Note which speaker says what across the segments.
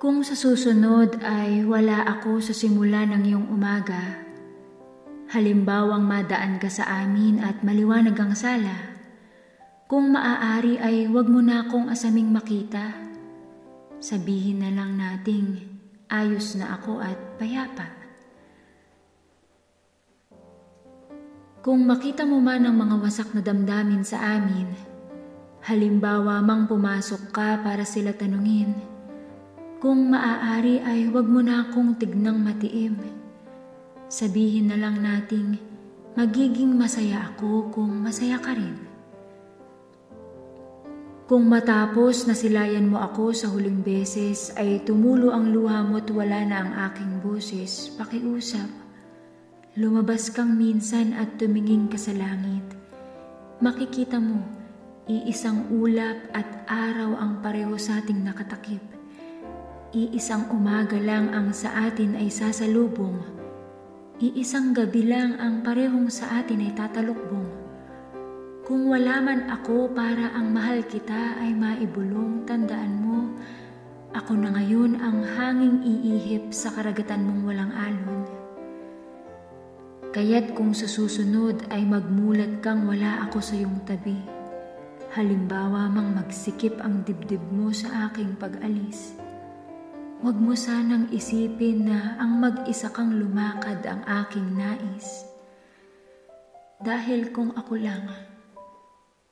Speaker 1: Kung sa susunod ay wala ako sa simula ng iyong umaga, halimbawang madaan ka sa amin at maliwanag ang sala, kung maaari ay wag mo na akong asaming makita. Sabihin na lang nating ayos na ako at payapa. Kung makita mo man ang mga wasak na damdamin sa amin, halimbawa mang pumasok ka para sila tanungin, kung maaari ay wag mo na akong tignang matiim. Sabihin na lang nating magiging masaya ako kung masaya ka rin. Kung matapos na silayan mo ako sa huling beses ay tumulo ang luha mo at wala na ang aking boses, pakiusap. Lumabas kang minsan at tumingin ka sa langit. Makikita mo, iisang ulap at araw ang pareho sa ating nakatakip Iisang umaga lang ang sa atin ay sasalubong. Iisang gabi lang ang parehong sa atin ay tatalukbong. Kung wala man ako para ang mahal kita ay maibulong, tandaan mo, ako na ngayon ang hanging iihip sa karagatan mong walang alon. Kaya't kung susunod ay magmulat kang wala ako sa iyong tabi, halimbawa mang magsikip ang dibdib mo sa aking pag-alis, Huwag mo sanang isipin na ang mag-isa kang lumakad ang aking nais. Dahil kung ako lang,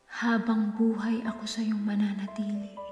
Speaker 1: habang buhay ako sa iyong mananatili.